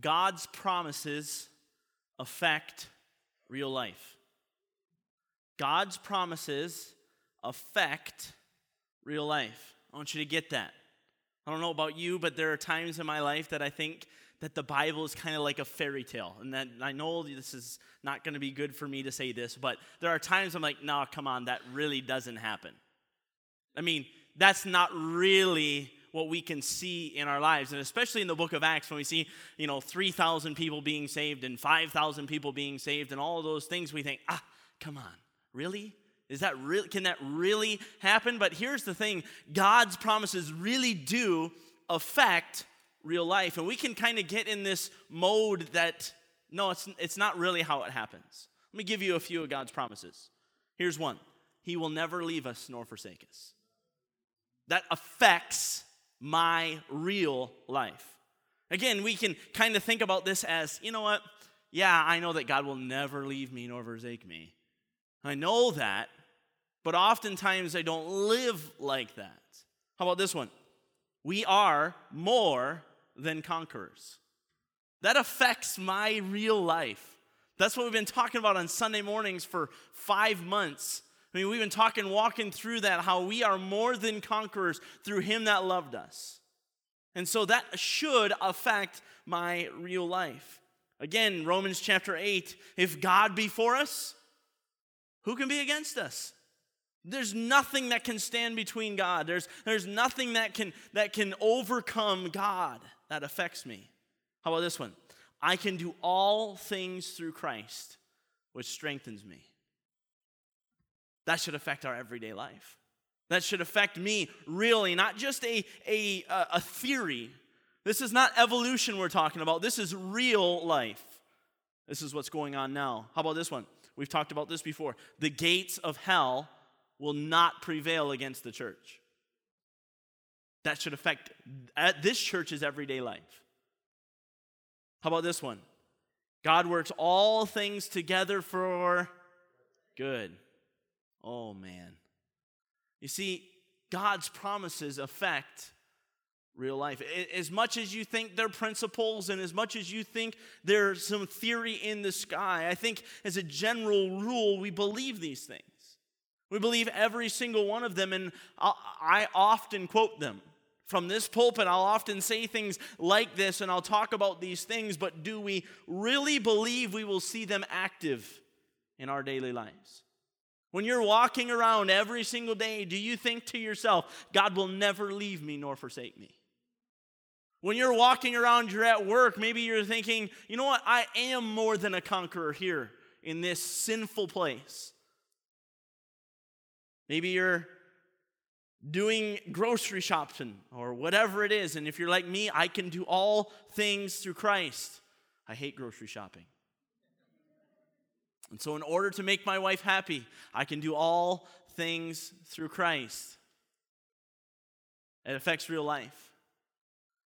God's promises affect real life. God's promises affect real life. I want you to get that. I don't know about you, but there are times in my life that I think that the Bible is kind of like a fairy tale. And that I know this is not going to be good for me to say this, but there are times I'm like, no, come on, that really doesn't happen. I mean, that's not really what we can see in our lives. And especially in the book of Acts, when we see, you know, 3,000 people being saved and 5,000 people being saved and all those things, we think, ah, come on, really? Is that really, can that really happen? But here's the thing God's promises really do affect real life. And we can kind of get in this mode that, no, it's, it's not really how it happens. Let me give you a few of God's promises. Here's one He will never leave us nor forsake us. That affects my real life. Again, we can kind of think about this as, you know what? Yeah, I know that God will never leave me nor forsake me. I know that, but oftentimes I don't live like that. How about this one? We are more than conquerors. That affects my real life. That's what we've been talking about on Sunday mornings for five months. I mean, we've been talking, walking through that, how we are more than conquerors through Him that loved us. And so that should affect my real life. Again, Romans chapter 8 if God be for us, who can be against us? There's nothing that can stand between God. There's, there's nothing that can, that can overcome God that affects me. How about this one? I can do all things through Christ, which strengthens me. That should affect our everyday life. That should affect me really, not just a, a, a theory. This is not evolution we're talking about. This is real life. This is what's going on now. How about this one? We've talked about this before. The gates of hell will not prevail against the church. That should affect uh, this church's everyday life. How about this one? God works all things together for good. Oh, man. You see, God's promises affect real life. As much as you think they're principles and as much as you think there's some theory in the sky, I think as a general rule, we believe these things. We believe every single one of them, and I often quote them. From this pulpit, I'll often say things like this and I'll talk about these things, but do we really believe we will see them active in our daily lives? When you're walking around every single day, do you think to yourself, God will never leave me nor forsake me? When you're walking around, you're at work, maybe you're thinking, you know what, I am more than a conqueror here in this sinful place. Maybe you're doing grocery shopping or whatever it is. And if you're like me, I can do all things through Christ. I hate grocery shopping. And so, in order to make my wife happy, I can do all things through Christ. It affects real life.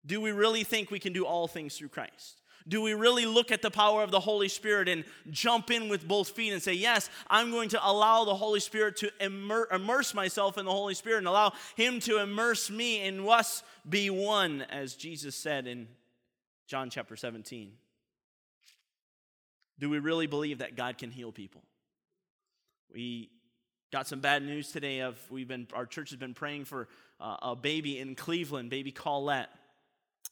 Do we really think we can do all things through Christ? Do we really look at the power of the Holy Spirit and jump in with both feet and say, Yes, I'm going to allow the Holy Spirit to immer- immerse myself in the Holy Spirit and allow Him to immerse me in us be one, as Jesus said in John chapter 17? Do we really believe that God can heal people? We got some bad news today of we've been our church has been praying for uh, a baby in Cleveland, baby Colette.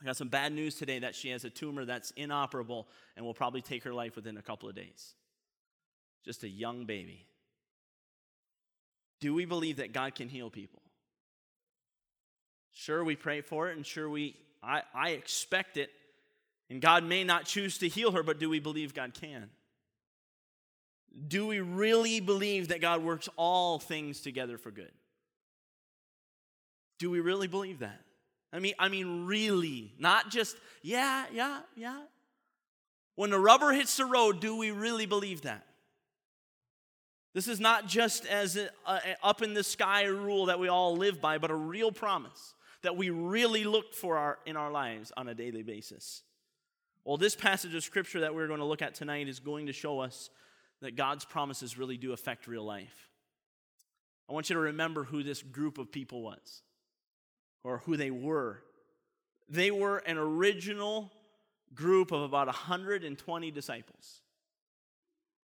I got some bad news today that she has a tumor that's inoperable and will probably take her life within a couple of days. Just a young baby. Do we believe that God can heal people? Sure, we pray for it, and sure, we I, I expect it. And God may not choose to heal her, but do we believe God can? Do we really believe that God works all things together for good? Do we really believe that? I mean, I mean, really, not just, yeah, yeah, yeah. When the rubber hits the road, do we really believe that? This is not just as an up in the sky rule that we all live by, but a real promise that we really look for our, in our lives on a daily basis. Well, this passage of scripture that we're going to look at tonight is going to show us that God's promises really do affect real life. I want you to remember who this group of people was or who they were. They were an original group of about 120 disciples.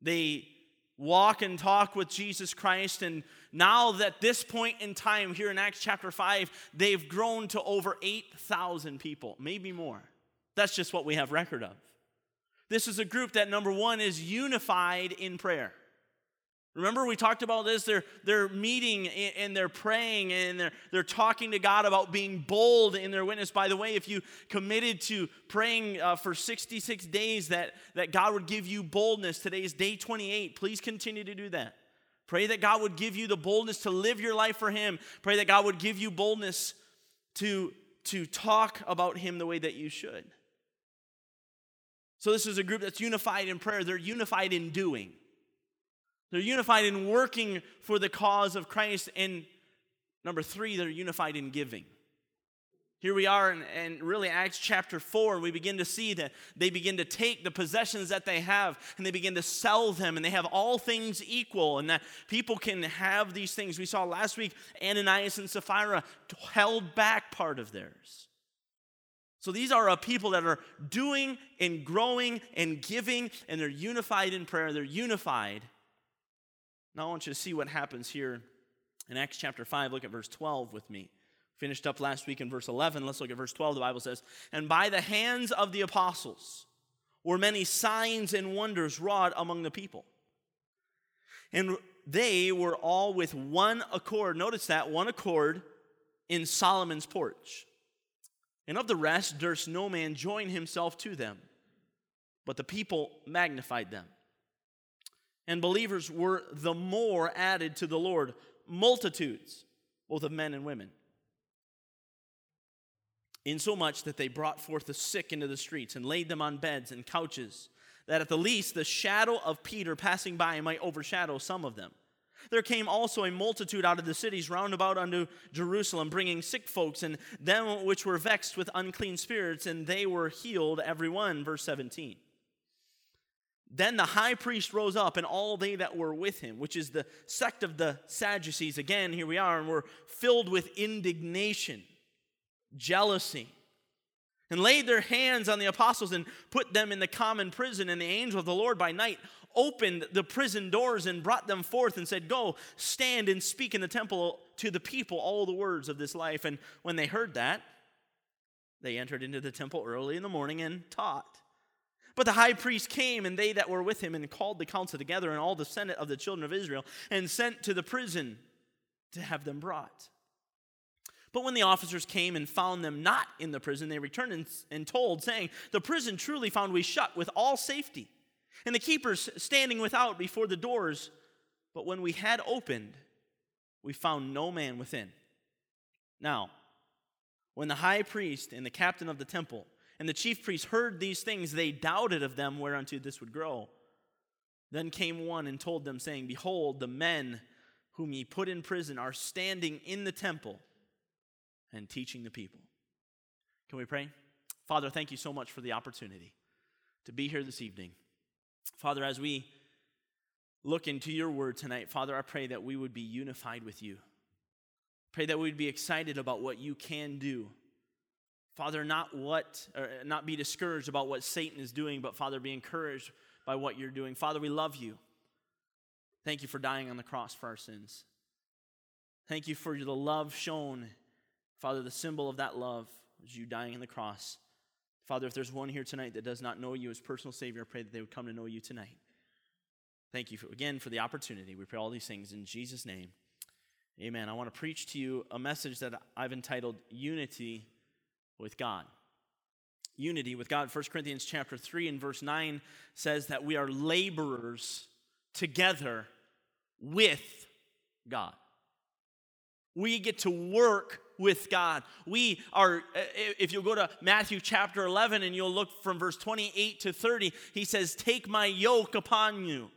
They walk and talk with Jesus Christ. And now, at this point in time, here in Acts chapter 5, they've grown to over 8,000 people, maybe more. That's just what we have record of. This is a group that, number one, is unified in prayer. Remember, we talked about this. They're, they're meeting and they're praying and they're, they're talking to God about being bold in their witness. By the way, if you committed to praying uh, for 66 days that, that God would give you boldness, today is day 28. Please continue to do that. Pray that God would give you the boldness to live your life for Him. Pray that God would give you boldness to, to talk about Him the way that you should. So, this is a group that's unified in prayer, they're unified in doing. They're unified in working for the cause of Christ. And number three, they're unified in giving. Here we are in, in, really Acts chapter 4, we begin to see that they begin to take the possessions that they have and they begin to sell them, and they have all things equal, and that people can have these things. We saw last week Ananias and Sapphira held back part of theirs. So these are a people that are doing and growing and giving, and they're unified in prayer, they're unified now I want you to see what happens here in Acts chapter 5. Look at verse 12 with me. Finished up last week in verse 11. Let's look at verse 12. The Bible says, And by the hands of the apostles were many signs and wonders wrought among the people. And they were all with one accord. Notice that, one accord in Solomon's porch. And of the rest durst no man join himself to them, but the people magnified them and believers were the more added to the Lord, multitudes, both of men and women. Insomuch that they brought forth the sick into the streets and laid them on beds and couches, that at the least the shadow of Peter passing by might overshadow some of them. There came also a multitude out of the cities round about unto Jerusalem, bringing sick folks and them which were vexed with unclean spirits, and they were healed every one. Verse 17. Then the high priest rose up, and all they that were with him, which is the sect of the Sadducees, again, here we are, and were filled with indignation, jealousy, and laid their hands on the apostles and put them in the common prison. And the angel of the Lord by night opened the prison doors and brought them forth and said, Go, stand and speak in the temple to the people all the words of this life. And when they heard that, they entered into the temple early in the morning and taught. But the high priest came, and they that were with him, and called the council together, and all the senate of the children of Israel, and sent to the prison to have them brought. But when the officers came and found them not in the prison, they returned and, and told, saying, The prison truly found we shut with all safety, and the keepers standing without before the doors. But when we had opened, we found no man within. Now, when the high priest and the captain of the temple and the chief priests heard these things, they doubted of them whereunto this would grow. Then came one and told them, saying, Behold, the men whom ye put in prison are standing in the temple and teaching the people. Can we pray? Father, thank you so much for the opportunity to be here this evening. Father, as we look into your word tonight, Father, I pray that we would be unified with you. Pray that we'd be excited about what you can do Father, not what, or not be discouraged about what Satan is doing, but Father, be encouraged by what you're doing. Father, we love you. Thank you for dying on the cross for our sins. Thank you for the love shown. Father, the symbol of that love is you dying on the cross. Father, if there's one here tonight that does not know you as personal Savior, I pray that they would come to know you tonight. Thank you for, again for the opportunity. We pray all these things in Jesus' name. Amen. I want to preach to you a message that I've entitled Unity with God. Unity with God. 1 Corinthians chapter 3 and verse 9 says that we are laborers together with God. We get to work with God. We are, uh, if you go to Matthew chapter 11 and you'll look from verse 28 to 30, he says, Take my yoke upon you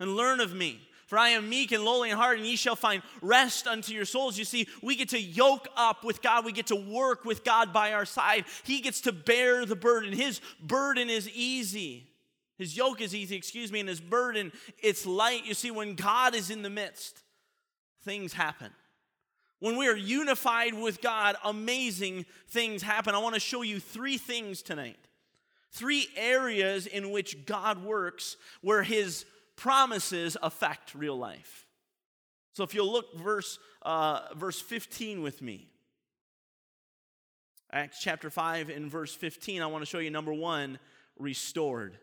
and learn of me. For I am meek and lowly in heart, and ye shall find rest unto your souls. You see, we get to yoke up with God. We get to work with God by our side. He gets to bear the burden. His burden is easy. His yoke is easy, excuse me, and his burden, it's light. You see, when God is in the midst, things happen. When we are unified with God, amazing things happen. I want to show you three things tonight. Three areas in which God works where his promises affect real life. So if you'll look verse, uh, verse 15 with me. Acts chapter 5 and verse 15, I want to show you number one, restored.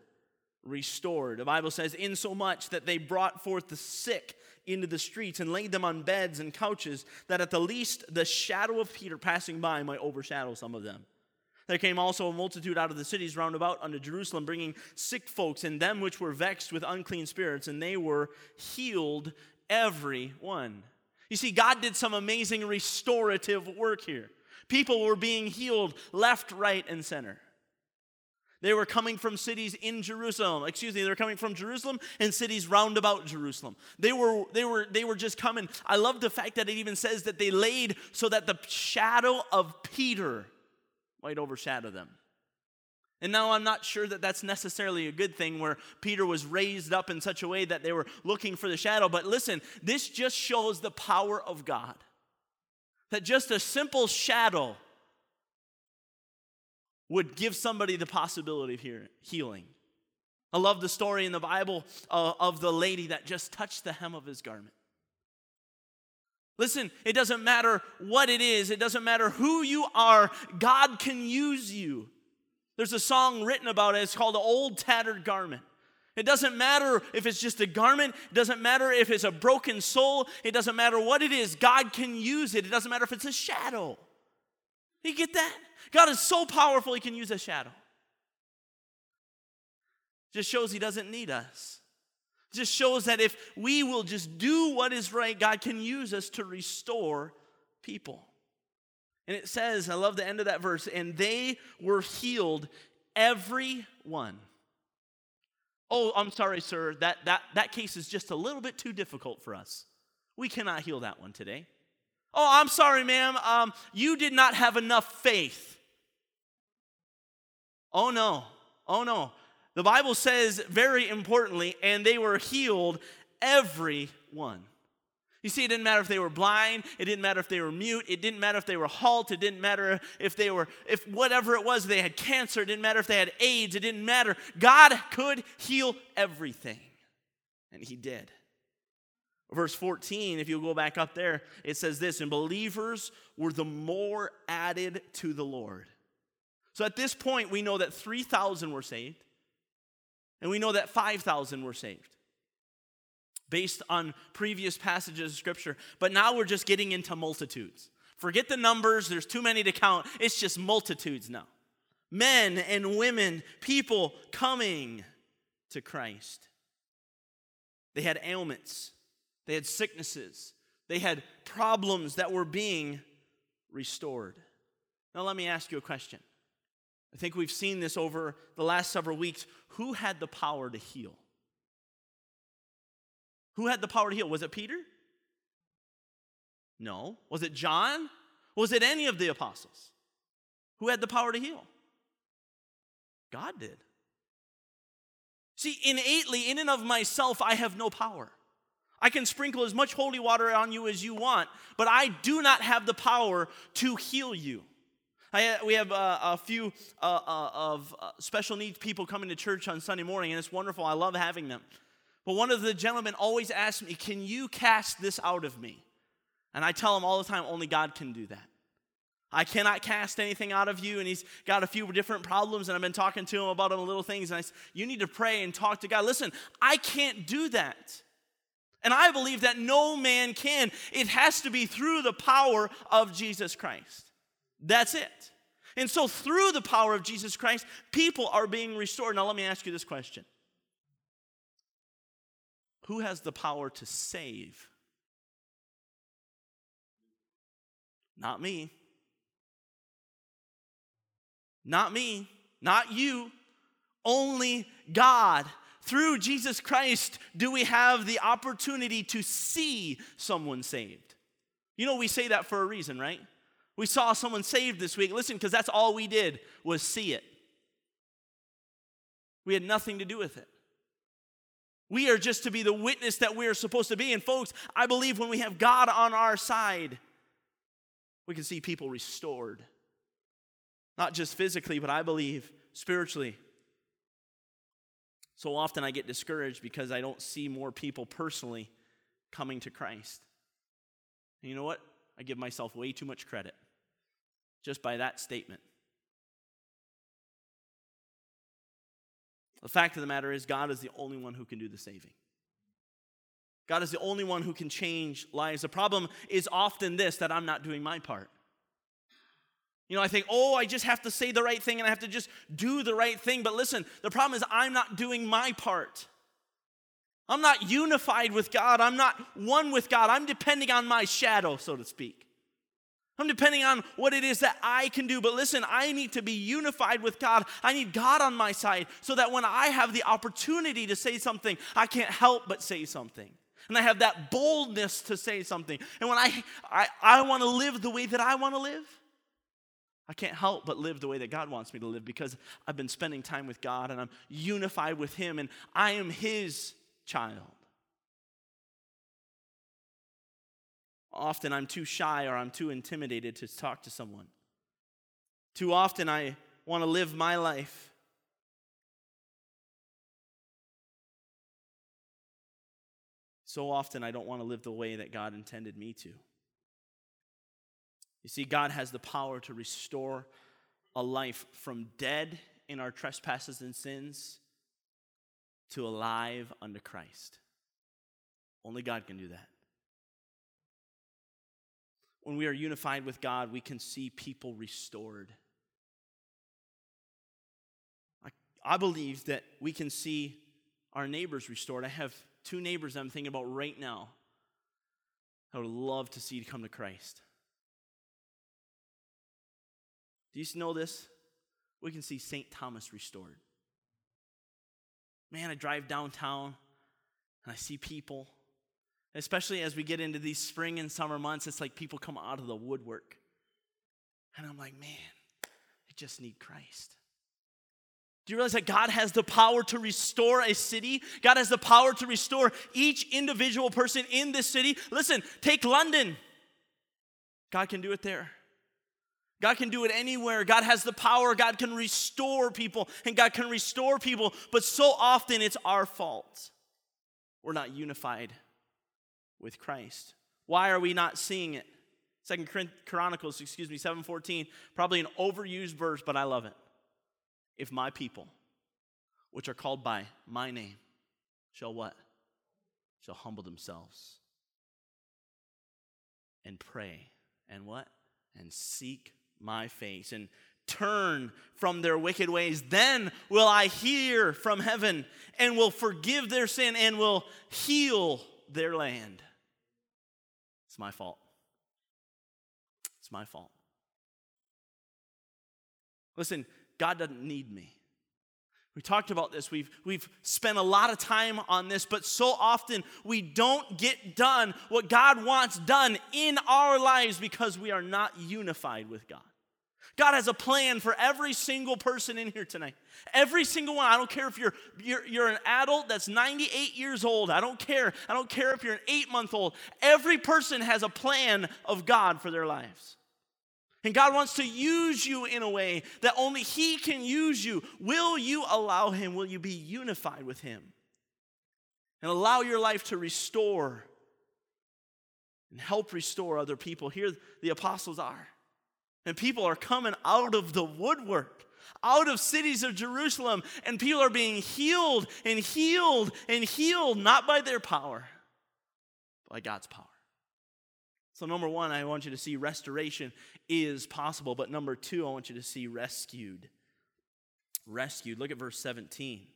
Restored. The Bible says, insomuch that they brought forth the sick into the streets and laid them on beds and couches, that at the least the shadow of Peter passing by might overshadow some of them. There came also a multitude out of the cities round about unto Jerusalem, bringing sick folks and them which were vexed with unclean spirits, and they were healed every one. You see, God did some amazing restorative work here. People were being healed left, right, and center. They were coming from cities in Jerusalem. Excuse me, they were coming from Jerusalem and cities round about Jerusalem. They were, they were, they were just coming. I love the fact that it even says that they laid so that the shadow of Peter might overshadow them. And now I'm not sure that that's necessarily a good thing where Peter was raised up in such a way that they were looking for the shadow. But listen, this just shows the power of God. That just a simple shadow would give somebody the possibility of healing. I love the story in the Bible uh, of the lady that just touched the hem of his garment. Listen, it doesn't matter what it is, it doesn't matter who you are, God can use you. There's a song written about it, it's called Old Tattered Garment. It doesn't matter if it's just a garment, it doesn't matter if it's a broken soul, it doesn't matter what it is, God can use it. It doesn't matter if it's a shadow. You get that? God is so powerful, He can use a shadow. Just shows He doesn't need us just shows that if we will just do what is right, God can use us to restore people. And it says, I love the end of that verse, and they were healed, every one. Oh, I'm sorry, sir. That, that, that case is just a little bit too difficult for us. We cannot heal that one today. Oh, I'm sorry, ma'am. Um, you did not have enough faith. Oh, no. Oh, no. The Bible says very importantly, and they were healed, every one. You see, it didn't matter if they were blind, it didn't matter if they were mute, it didn't matter if they were halt, it didn't matter if they were, if whatever it was, they had cancer, it didn't matter if they had AIDS, it didn't matter. God could heal everything. And He did. Verse 14, if you go back up there, it says this, and believers were the more added to the Lord. So at this point, we know that 3,000 were saved. And we know that 5,000 were saved based on previous passages of scripture. But now we're just getting into multitudes. Forget the numbers, there's too many to count. It's just multitudes now. Men and women, people coming to Christ. They had ailments, they had sicknesses, they had problems that were being restored. Now, let me ask you a question. I think we've seen this over the last several weeks. Who had the power to heal? Who had the power to heal? Was it Peter? No. Was it John? Was it any of the apostles? Who had the power to heal? God did. See, innately, in and of myself, I have no power. I can sprinkle as much holy water on you as you want, but I do not have the power to heal you. I, we have uh, a few uh, uh, of uh, special needs people coming to church on Sunday morning, and it's wonderful. I love having them. But one of the gentlemen always asks me, Can you cast this out of me? And I tell him all the time, Only God can do that. I cannot cast anything out of you. And he's got a few different problems, and I've been talking to him about them little things. And I said, You need to pray and talk to God. Listen, I can't do that. And I believe that no man can. It has to be through the power of Jesus Christ. That's it. And so, through the power of Jesus Christ, people are being restored. Now, let me ask you this question Who has the power to save? Not me. Not me. Not you. Only God. Through Jesus Christ, do we have the opportunity to see someone saved? You know, we say that for a reason, right? We saw someone saved this week. Listen, because that's all we did was see it. We had nothing to do with it. We are just to be the witness that we are supposed to be. And folks, I believe when we have God on our side, we can see people restored. Not just physically, but I believe spiritually. So often I get discouraged because I don't see more people personally coming to Christ. And you know what? I give myself way too much credit just by that statement. The fact of the matter is, God is the only one who can do the saving. God is the only one who can change lives. The problem is often this that I'm not doing my part. You know, I think, oh, I just have to say the right thing and I have to just do the right thing. But listen, the problem is I'm not doing my part. I'm not unified with God. I'm not one with God. I'm depending on my shadow, so to speak. I'm depending on what it is that I can do. But listen, I need to be unified with God. I need God on my side so that when I have the opportunity to say something, I can't help but say something. And I have that boldness to say something. And when I, I, I want to live the way that I want to live, I can't help but live the way that God wants me to live because I've been spending time with God and I'm unified with Him and I am His child. Often I'm too shy or I'm too intimidated to talk to someone. Too often I want to live my life. So often I don't want to live the way that God intended me to. You see, God has the power to restore a life from dead in our trespasses and sins to alive unto Christ. Only God can do that. When we are unified with God, we can see people restored. I, I believe that we can see our neighbors restored. I have two neighbors I'm thinking about right now I would love to see you come to Christ. Do you know this? We can see St. Thomas restored. Man, I drive downtown and I see people, especially as we get into these spring and summer months, it's like people come out of the woodwork. And I'm like, man, I just need Christ. Do you realize that God has the power to restore a city? God has the power to restore each individual person in this city. Listen, take London. God can do it there. God can do it anywhere. God has the power. God can restore people, and God can restore people. But so often it's our fault. We're not unified with Christ. Why are we not seeing it? Second Chronicles, excuse me, 7:14, probably an overused verse, but I love it. If my people, which are called by my name, shall what? Shall humble themselves and pray and what? And seek my face and turn from their wicked ways. Then will I hear from heaven and will forgive their sin and will heal their land. It's my fault. It's my fault. Listen, God doesn't need me. We talked about this. We've, we've spent a lot of time on this, but so often we don't get done what God wants done in our lives because we are not unified with God. God has a plan for every single person in here tonight. Every single one. I don't care if you're, you're, you're an adult that's 98 years old. I don't care. I don't care if you're an eight month old. Every person has a plan of God for their lives. And God wants to use you in a way that only He can use you. Will you allow Him? Will you be unified with Him? And allow your life to restore and help restore other people. Here the apostles are. And people are coming out of the woodwork, out of cities of Jerusalem, and people are being healed and healed and healed, not by their power, but by God's power. So, number one, I want you to see restoration is possible. But number two, I want you to see rescued. Rescued. Look at verse 17.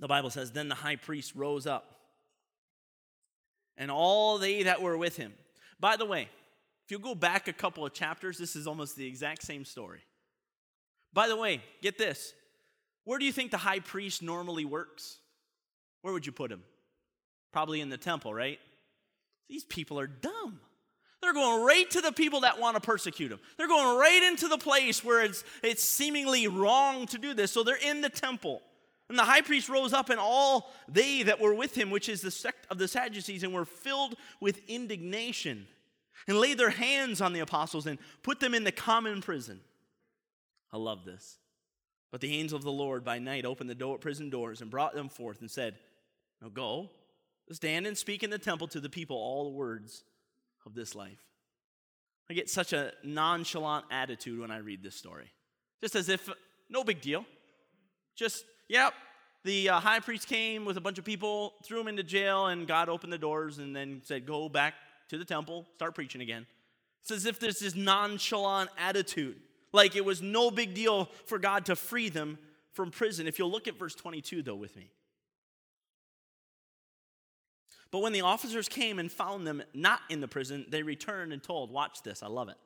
The Bible says, Then the high priest rose up, and all they that were with him, by the way, if you go back a couple of chapters, this is almost the exact same story. By the way, get this. Where do you think the high priest normally works? Where would you put him? Probably in the temple, right? These people are dumb. They're going right to the people that want to persecute them. They're going right into the place where it's, it's seemingly wrong to do this. So they're in the temple. And the high priest rose up, and all they that were with him, which is the sect of the Sadducees, and were filled with indignation, and laid their hands on the apostles and put them in the common prison. I love this. But the angel of the Lord by night opened the door, prison doors and brought them forth and said, Now go, stand and speak in the temple to the people all the words of this life. I get such a nonchalant attitude when I read this story. Just as if, no big deal. Just, yep, the uh, high priest came with a bunch of people, threw him into jail, and God opened the doors and then said, Go back to the temple, start preaching again. It's as if there's this nonchalant attitude, like it was no big deal for God to free them from prison. If you'll look at verse 22, though, with me. But when the officers came and found them not in the prison, they returned and told, Watch this, I love it.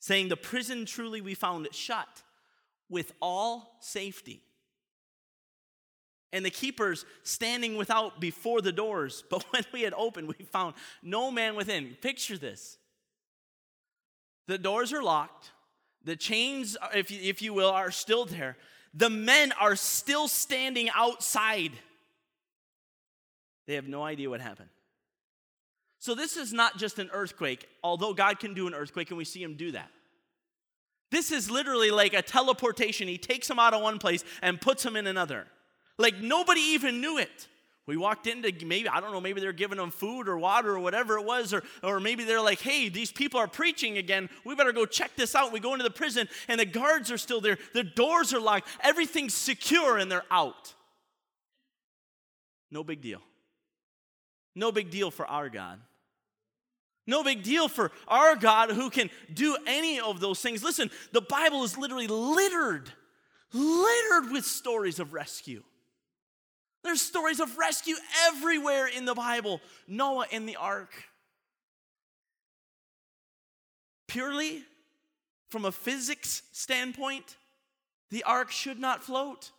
Saying, The prison truly we found it shut with all safety. And the keepers standing without before the doors. But when we had opened, we found no man within. Picture this the doors are locked, the chains, if you, if you will, are still there. The men are still standing outside. They have no idea what happened. So, this is not just an earthquake, although God can do an earthquake and we see him do that. This is literally like a teleportation. He takes them out of one place and puts them in another. Like nobody even knew it. We walked into maybe, I don't know, maybe they're giving them food or water or whatever it was, or, or maybe they're like, hey, these people are preaching again. We better go check this out. We go into the prison and the guards are still there. The doors are locked. Everything's secure and they're out. No big deal. No big deal for our God. No big deal for our God who can do any of those things. Listen, the Bible is literally littered, littered with stories of rescue. There's stories of rescue everywhere in the Bible. Noah in the ark. Purely from a physics standpoint, the ark should not float.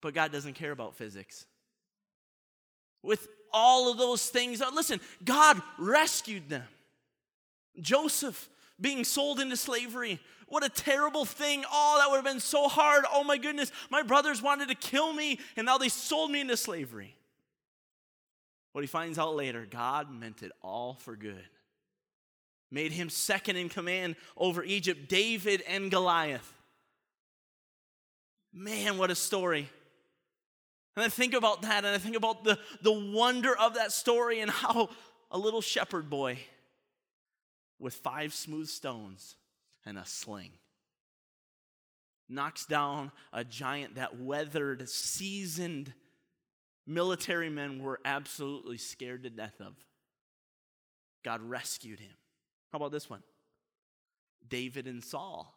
But God doesn't care about physics. With all of those things, uh, listen, God rescued them. Joseph being sold into slavery, what a terrible thing. Oh, that would have been so hard. Oh my goodness, my brothers wanted to kill me, and now they sold me into slavery. What he finds out later, God meant it all for good. Made him second in command over Egypt, David and Goliath. Man, what a story. And I think about that, and I think about the, the wonder of that story and how a little shepherd boy with five smooth stones and a sling. Knocks down a giant that weathered, seasoned military men were absolutely scared to death of. God rescued him. How about this one? David and Saul.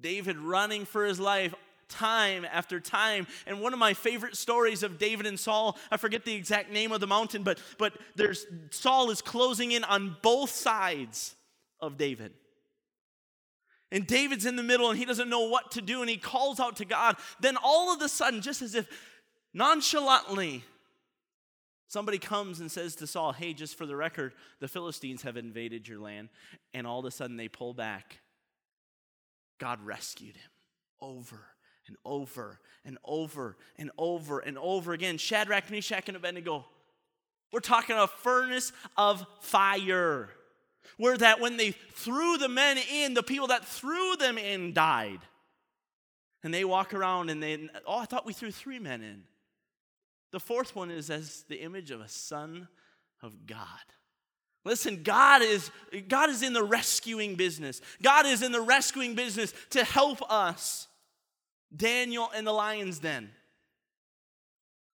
David running for his life time after time. And one of my favorite stories of David and Saul, I forget the exact name of the mountain, but but there's Saul is closing in on both sides of David. And David's in the middle and he doesn't know what to do and he calls out to God. Then all of a sudden, just as if nonchalantly, somebody comes and says to Saul, Hey, just for the record, the Philistines have invaded your land. And all of a sudden they pull back. God rescued him over and over and over and over and over again. Shadrach, Meshach, and Abednego. We're talking a furnace of fire were that when they threw the men in, the people that threw them in died. And they walk around and they, oh, I thought we threw three men in. The fourth one is as the image of a son of God. Listen, God is, God is in the rescuing business. God is in the rescuing business to help us. Daniel and the lion's den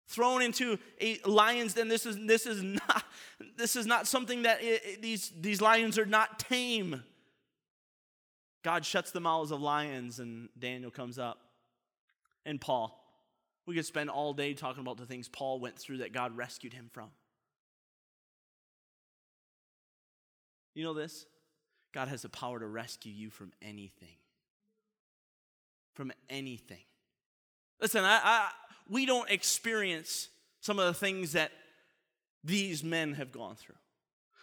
thrown into a lion's den this is this is not this is not something that it, it, these these lions are not tame. God shuts the mouths of lions and daniel comes up and paul. We could spend all day talking about the things paul went through that god rescued him from. You know this? God has the power to rescue you from anything. From anything. Listen I, I we don't experience some of the things that these men have gone through.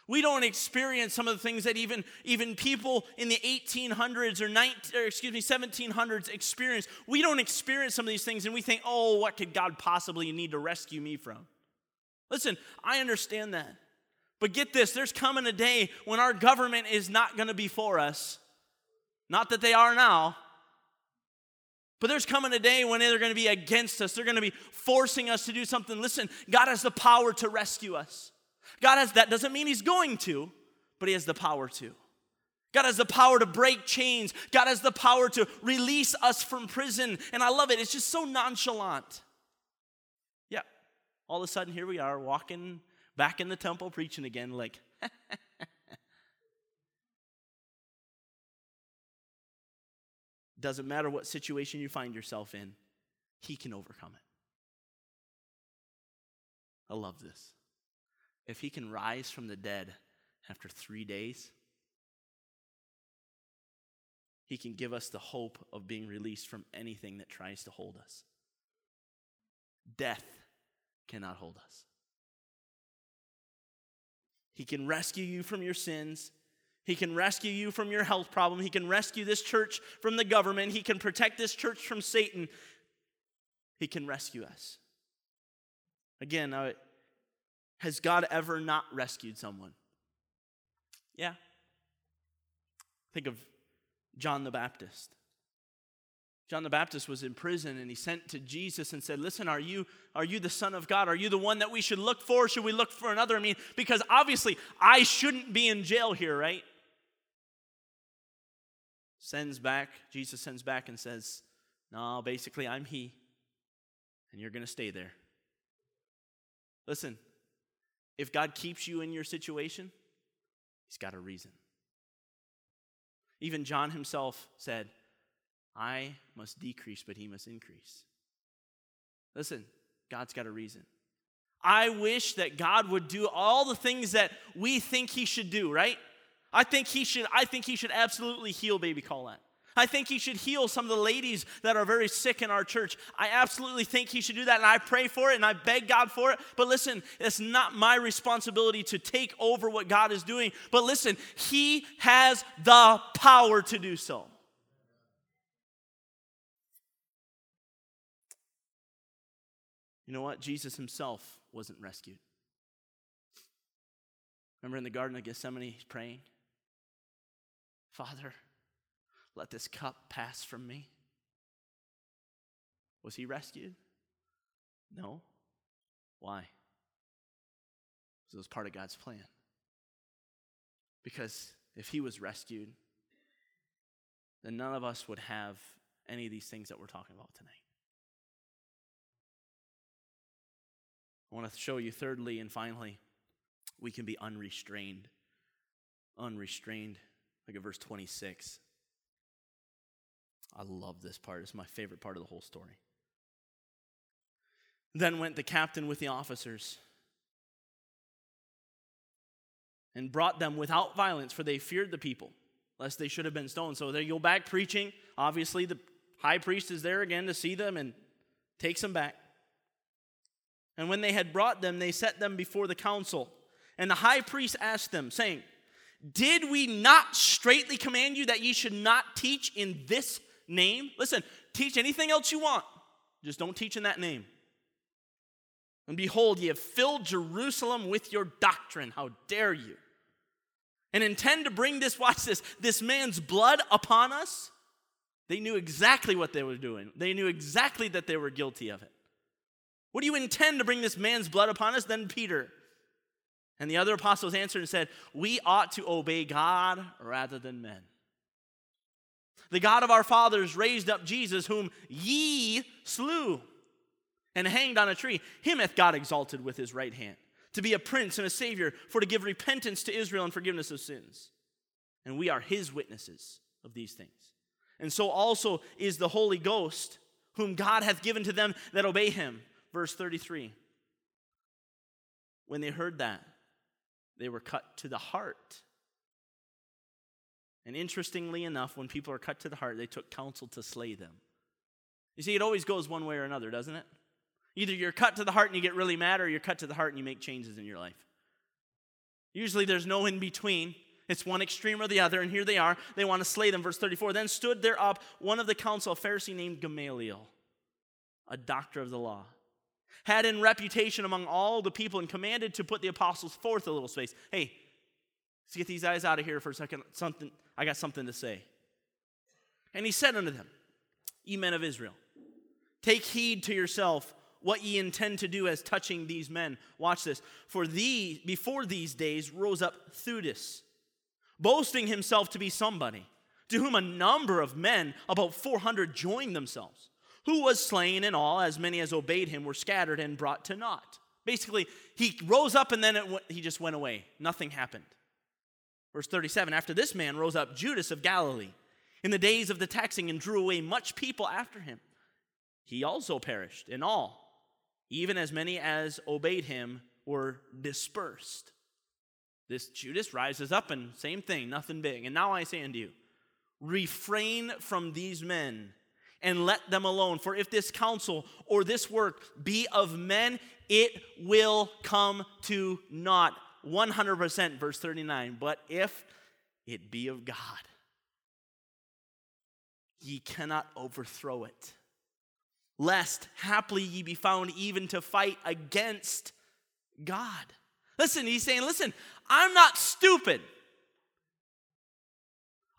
We don't experience some of the things that even, even people in the 1800s or, 19, or excuse me 1700s experience. We don't experience some of these things and we think, oh, what could God possibly need to rescue me from? Listen, I understand that. But get this there's coming a day when our government is not going to be for us. Not that they are now, but there's coming a day when they're going to be against us. They're going to be forcing us to do something. Listen, God has the power to rescue us. God has that doesn't mean he's going to, but he has the power to. God has the power to break chains. God has the power to release us from prison. And I love it. It's just so nonchalant. Yeah. All of a sudden, here we are walking back in the temple preaching again, like, Doesn't matter what situation you find yourself in, He can overcome it. I love this. If He can rise from the dead after three days, He can give us the hope of being released from anything that tries to hold us. Death cannot hold us. He can rescue you from your sins. He can rescue you from your health problem. He can rescue this church from the government. He can protect this church from Satan. He can rescue us. Again, uh, has God ever not rescued someone? Yeah. Think of John the Baptist. John the Baptist was in prison and he sent to Jesus and said, Listen, are you, are you the Son of God? Are you the one that we should look for? Should we look for another? I mean, because obviously I shouldn't be in jail here, right? Sends back, Jesus sends back and says, No, basically, I'm He, and you're going to stay there. Listen, if God keeps you in your situation, He's got a reason. Even John himself said, I must decrease, but He must increase. Listen, God's got a reason. I wish that God would do all the things that we think He should do, right? I think he should, I think he should absolutely heal baby Colette. I think he should heal some of the ladies that are very sick in our church. I absolutely think he should do that, and I pray for it and I beg God for it. But listen, it's not my responsibility to take over what God is doing. But listen, he has the power to do so. You know what? Jesus himself wasn't rescued. Remember in the Garden of Gethsemane, he's praying? Father, let this cup pass from me. Was he rescued? No. Why? Because it was part of God's plan. Because if he was rescued, then none of us would have any of these things that we're talking about tonight. I want to show you, thirdly and finally, we can be unrestrained. Unrestrained. Look at verse 26. I love this part. It's my favorite part of the whole story. Then went the captain with the officers and brought them without violence, for they feared the people, lest they should have been stoned. So they go back preaching. Obviously, the high priest is there again to see them and takes them back. And when they had brought them, they set them before the council. And the high priest asked them, saying, did we not straightly command you that ye should not teach in this name? Listen, teach anything else you want, just don't teach in that name. And behold, ye have filled Jerusalem with your doctrine. How dare you? And intend to bring this, watch this, this man's blood upon us? They knew exactly what they were doing. They knew exactly that they were guilty of it. What do you intend to bring this man's blood upon us? Then Peter and the other apostles answered and said, We ought to obey God rather than men. The God of our fathers raised up Jesus, whom ye slew and hanged on a tree. Him hath God exalted with his right hand, to be a prince and a savior, for to give repentance to Israel and forgiveness of sins. And we are his witnesses of these things. And so also is the Holy Ghost, whom God hath given to them that obey him. Verse 33. When they heard that, they were cut to the heart. And interestingly enough, when people are cut to the heart, they took counsel to slay them. You see, it always goes one way or another, doesn't it? Either you're cut to the heart and you get really mad, or you're cut to the heart and you make changes in your life. Usually there's no in between. It's one extreme or the other, and here they are. They want to slay them. Verse 34 Then stood there up one of the council, a Pharisee named Gamaliel, a doctor of the law had in reputation among all the people, and commanded to put the apostles forth a little space. Hey, let's get these guys out of here for a second. Something I got something to say. And he said unto them, Ye men of Israel, take heed to yourself what ye intend to do as touching these men. Watch this. For thee, before these days rose up Theudas, boasting himself to be somebody, to whom a number of men, about 400, joined themselves, who was slain in all, as many as obeyed him were scattered and brought to naught. Basically, he rose up and then went, he just went away. Nothing happened. Verse 37 After this man rose up Judas of Galilee in the days of the taxing and drew away much people after him. He also perished in all, even as many as obeyed him were dispersed. This Judas rises up and same thing, nothing big. And now I say unto you, refrain from these men and let them alone. For if this counsel or this work be of men, it will come to naught. 100%, verse 39. But if it be of God, ye cannot overthrow it. Lest haply ye be found even to fight against God. Listen, he's saying, listen, I'm not stupid.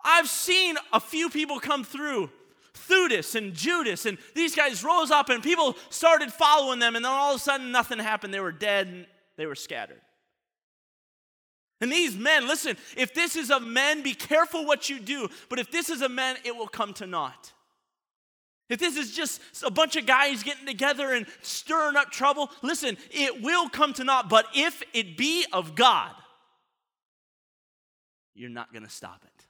I've seen a few people come through Theudas and Judas, and these guys rose up and people started following them, and then all of a sudden nothing happened. They were dead and they were scattered. And these men, listen, if this is of men, be careful what you do. But if this is of men, it will come to naught. If this is just a bunch of guys getting together and stirring up trouble, listen, it will come to naught. But if it be of God, you're not going to stop it.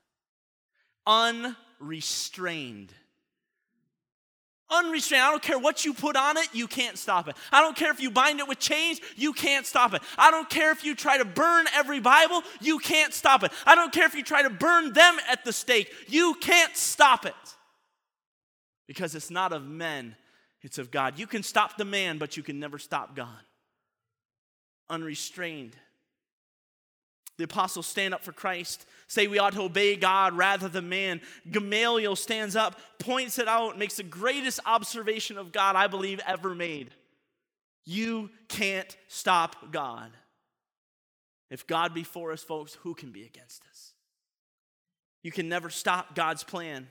Unrestrained unrestrained. I don't care what you put on it, you can't stop it. I don't care if you bind it with chains, you can't stop it. I don't care if you try to burn every Bible, you can't stop it. I don't care if you try to burn them at the stake, you can't stop it. Because it's not of men, it's of God. You can stop the man, but you can never stop God. Unrestrained. The apostles stand up for Christ, say we ought to obey God rather than man. Gamaliel stands up, points it out, makes the greatest observation of God I believe ever made. You can't stop God. If God be for us, folks, who can be against us? You can never stop God's plan.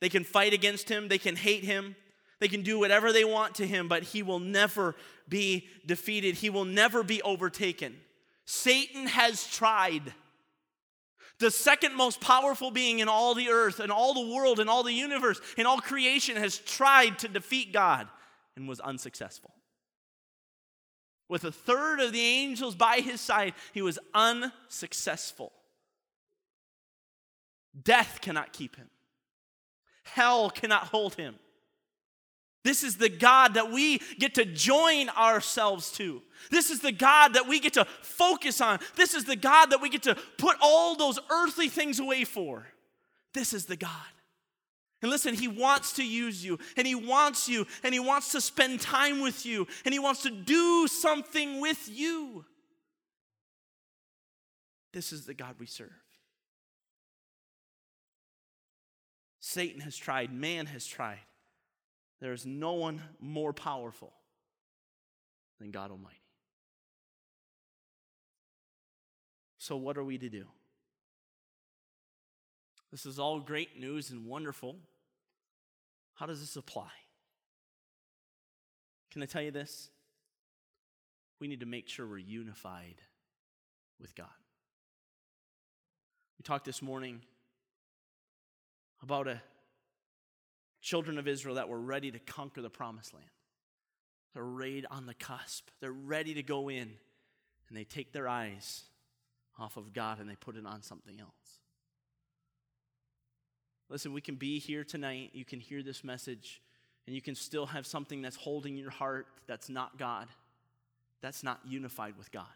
They can fight against him, they can hate him, they can do whatever they want to him, but he will never be defeated, he will never be overtaken. Satan has tried. The second most powerful being in all the earth and all the world and all the universe and all creation has tried to defeat God and was unsuccessful. With a third of the angels by his side, he was unsuccessful. Death cannot keep him, hell cannot hold him. This is the God that we get to join ourselves to. This is the God that we get to focus on. This is the God that we get to put all those earthly things away for. This is the God. And listen, He wants to use you, and He wants you, and He wants to spend time with you, and He wants to do something with you. This is the God we serve. Satan has tried, man has tried. There is no one more powerful than God Almighty. So, what are we to do? This is all great news and wonderful. How does this apply? Can I tell you this? We need to make sure we're unified with God. We talked this morning about a children of Israel that were ready to conquer the promised land. They're right on the cusp. They're ready to go in. And they take their eyes off of God and they put it on something else. Listen, we can be here tonight. You can hear this message, and you can still have something that's holding your heart that's not God. That's not unified with God.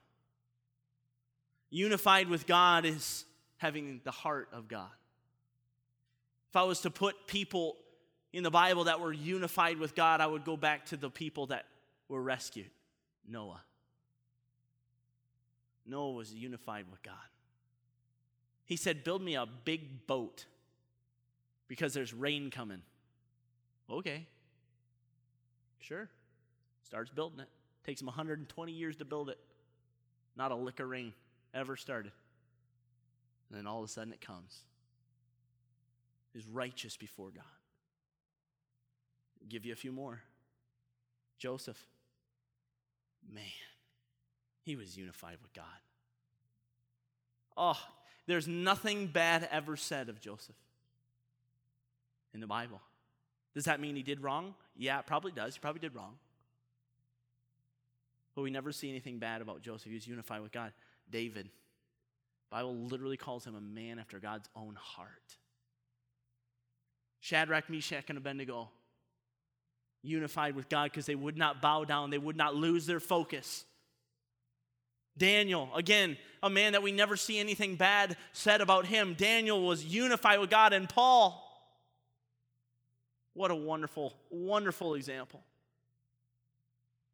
Unified with God is having the heart of God. If I was to put people in the Bible that were unified with God, I would go back to the people that were rescued Noah. Noah was unified with God. He said, Build me a big boat because there's rain coming. Okay. Sure. Starts building it. Takes him 120 years to build it. Not a lick of rain ever started. And then all of a sudden it comes. is righteous before God. Give you a few more. Joseph, man, he was unified with God. Oh, there's nothing bad ever said of Joseph in the Bible. Does that mean he did wrong? Yeah, it probably does. He probably did wrong. But we never see anything bad about Joseph. He was unified with God. David, Bible literally calls him a man after God's own heart. Shadrach, Meshach, and Abednego, unified with God because they would not bow down, they would not lose their focus. Daniel, again, a man that we never see anything bad said about him. Daniel was unified with God, and Paul, what a wonderful, wonderful example.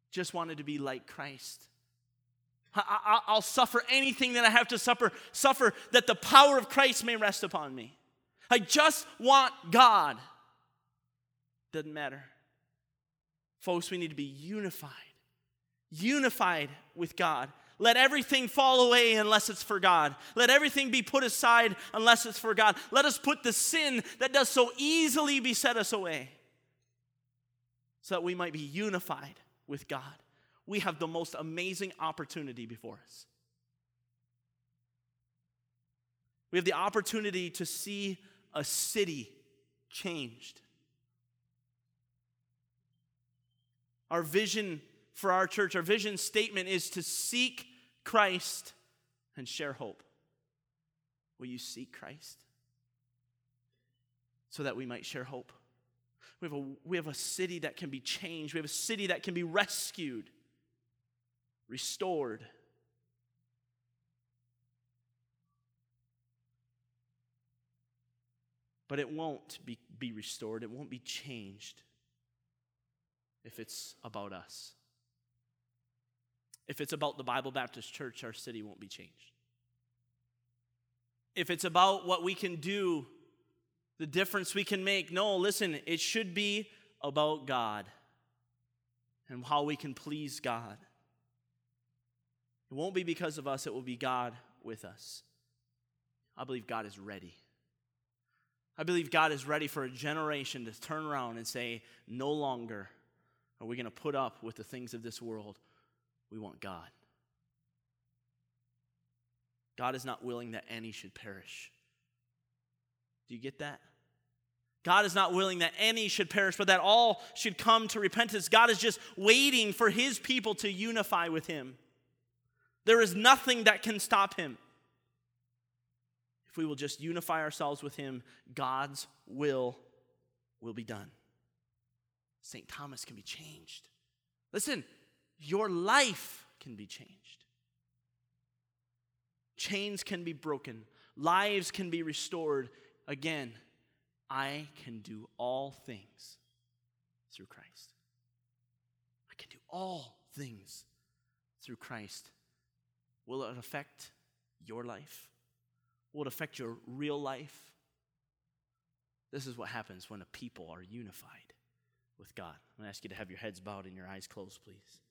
Just wanted to be like Christ. I, will suffer anything that I have to suffer, suffer that the power of Christ may rest upon me. I just want God. Doesn't matter. Folks, we need to be unified, unified with God. Let everything fall away unless it's for God. Let everything be put aside unless it's for God. Let us put the sin that does so easily beset us away so that we might be unified with God. We have the most amazing opportunity before us. We have the opportunity to see a city changed. Our vision for our church, our vision statement is to seek Christ and share hope. Will you seek Christ so that we might share hope? We have, a, we have a city that can be changed. We have a city that can be rescued, restored. But it won't be, be restored, it won't be changed if it's about us. If it's about the Bible Baptist Church, our city won't be changed. If it's about what we can do the difference we can make. No, listen, it should be about God and how we can please God. It won't be because of us, it will be God with us. I believe God is ready. I believe God is ready for a generation to turn around and say, No longer are we going to put up with the things of this world. We want God. God is not willing that any should perish. Do you get that? God is not willing that any should perish, but that all should come to repentance. God is just waiting for his people to unify with him. There is nothing that can stop him. If we will just unify ourselves with him, God's will will be done. St. Thomas can be changed. Listen, your life can be changed. Chains can be broken, lives can be restored again I can do all things through Christ. I can do all things through Christ. Will it affect your life? Will it affect your real life? This is what happens when a people are unified with God. I'm going to ask you to have your heads bowed and your eyes closed, please.